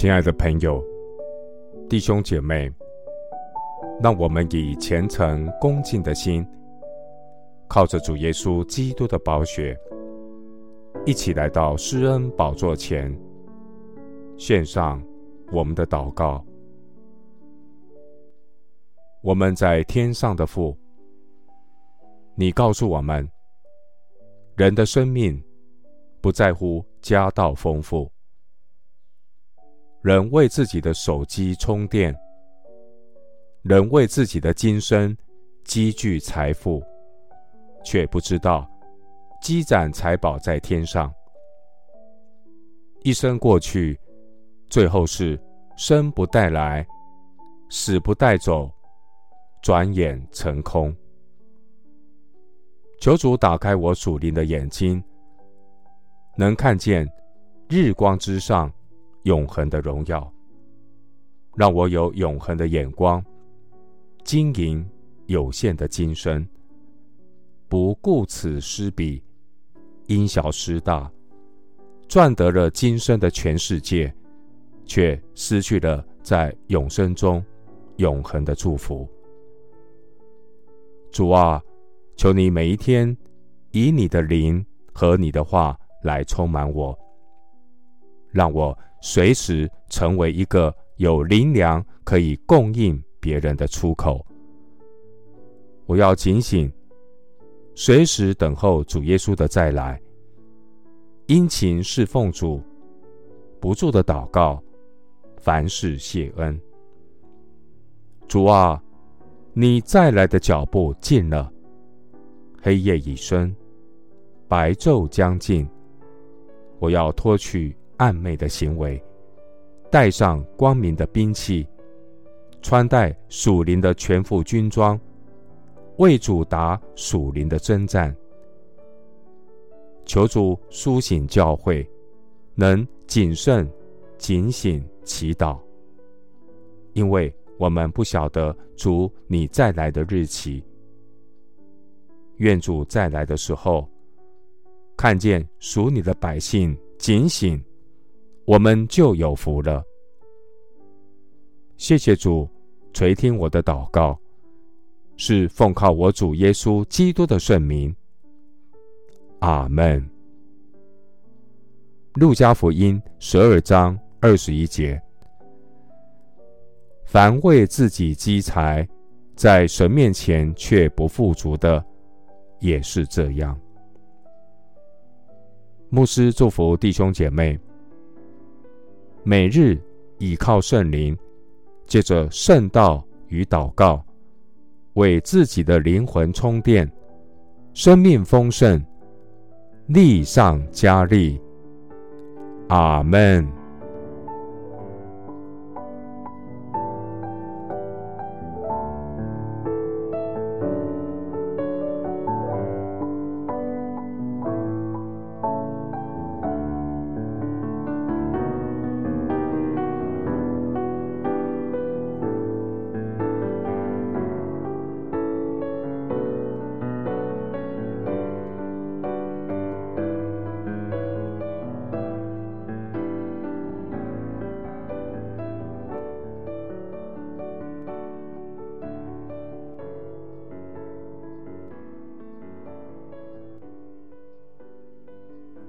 亲爱的朋友、弟兄姐妹，让我们以虔诚恭敬的心，靠着主耶稣基督的宝血，一起来到施恩宝座前，献上我们的祷告。我们在天上的父，你告诉我们，人的生命不在乎家道丰富。人为自己的手机充电，人为自己的今生积聚财富，却不知道积攒财宝在天上。一生过去，最后是生不带来，死不带走，转眼成空。求主打开我属灵的眼睛，能看见日光之上。永恒的荣耀，让我有永恒的眼光，经营有限的今生，不顾此失彼，因小失大，赚得了今生的全世界，却失去了在永生中永恒的祝福。主啊，求你每一天以你的灵和你的话来充满我，让我。随时成为一个有灵粮可以供应别人的出口。我要警醒，随时等候主耶稣的再来，殷勤侍奉主，不住的祷告，凡事谢恩。主啊，你再来的脚步近了，黑夜已深，白昼将近，我要脱去。暗昧的行为，带上光明的兵器，穿戴属灵的全副军装，为主打属灵的征战。求主苏醒教会，能谨慎、警醒祈祷，因为我们不晓得主你再来的日期。愿主再来的时候，看见属你的百姓警醒。我们就有福了。谢谢主垂听我的祷告，是奉靠我主耶稣基督的圣名。阿门。路加福音十二章二十一节：凡为自己积财，在神面前却不富足的，也是这样。牧师祝福弟兄姐妹。每日倚靠圣灵，借着圣道与祷告，为自己的灵魂充电，生命丰盛，力上加力。阿门。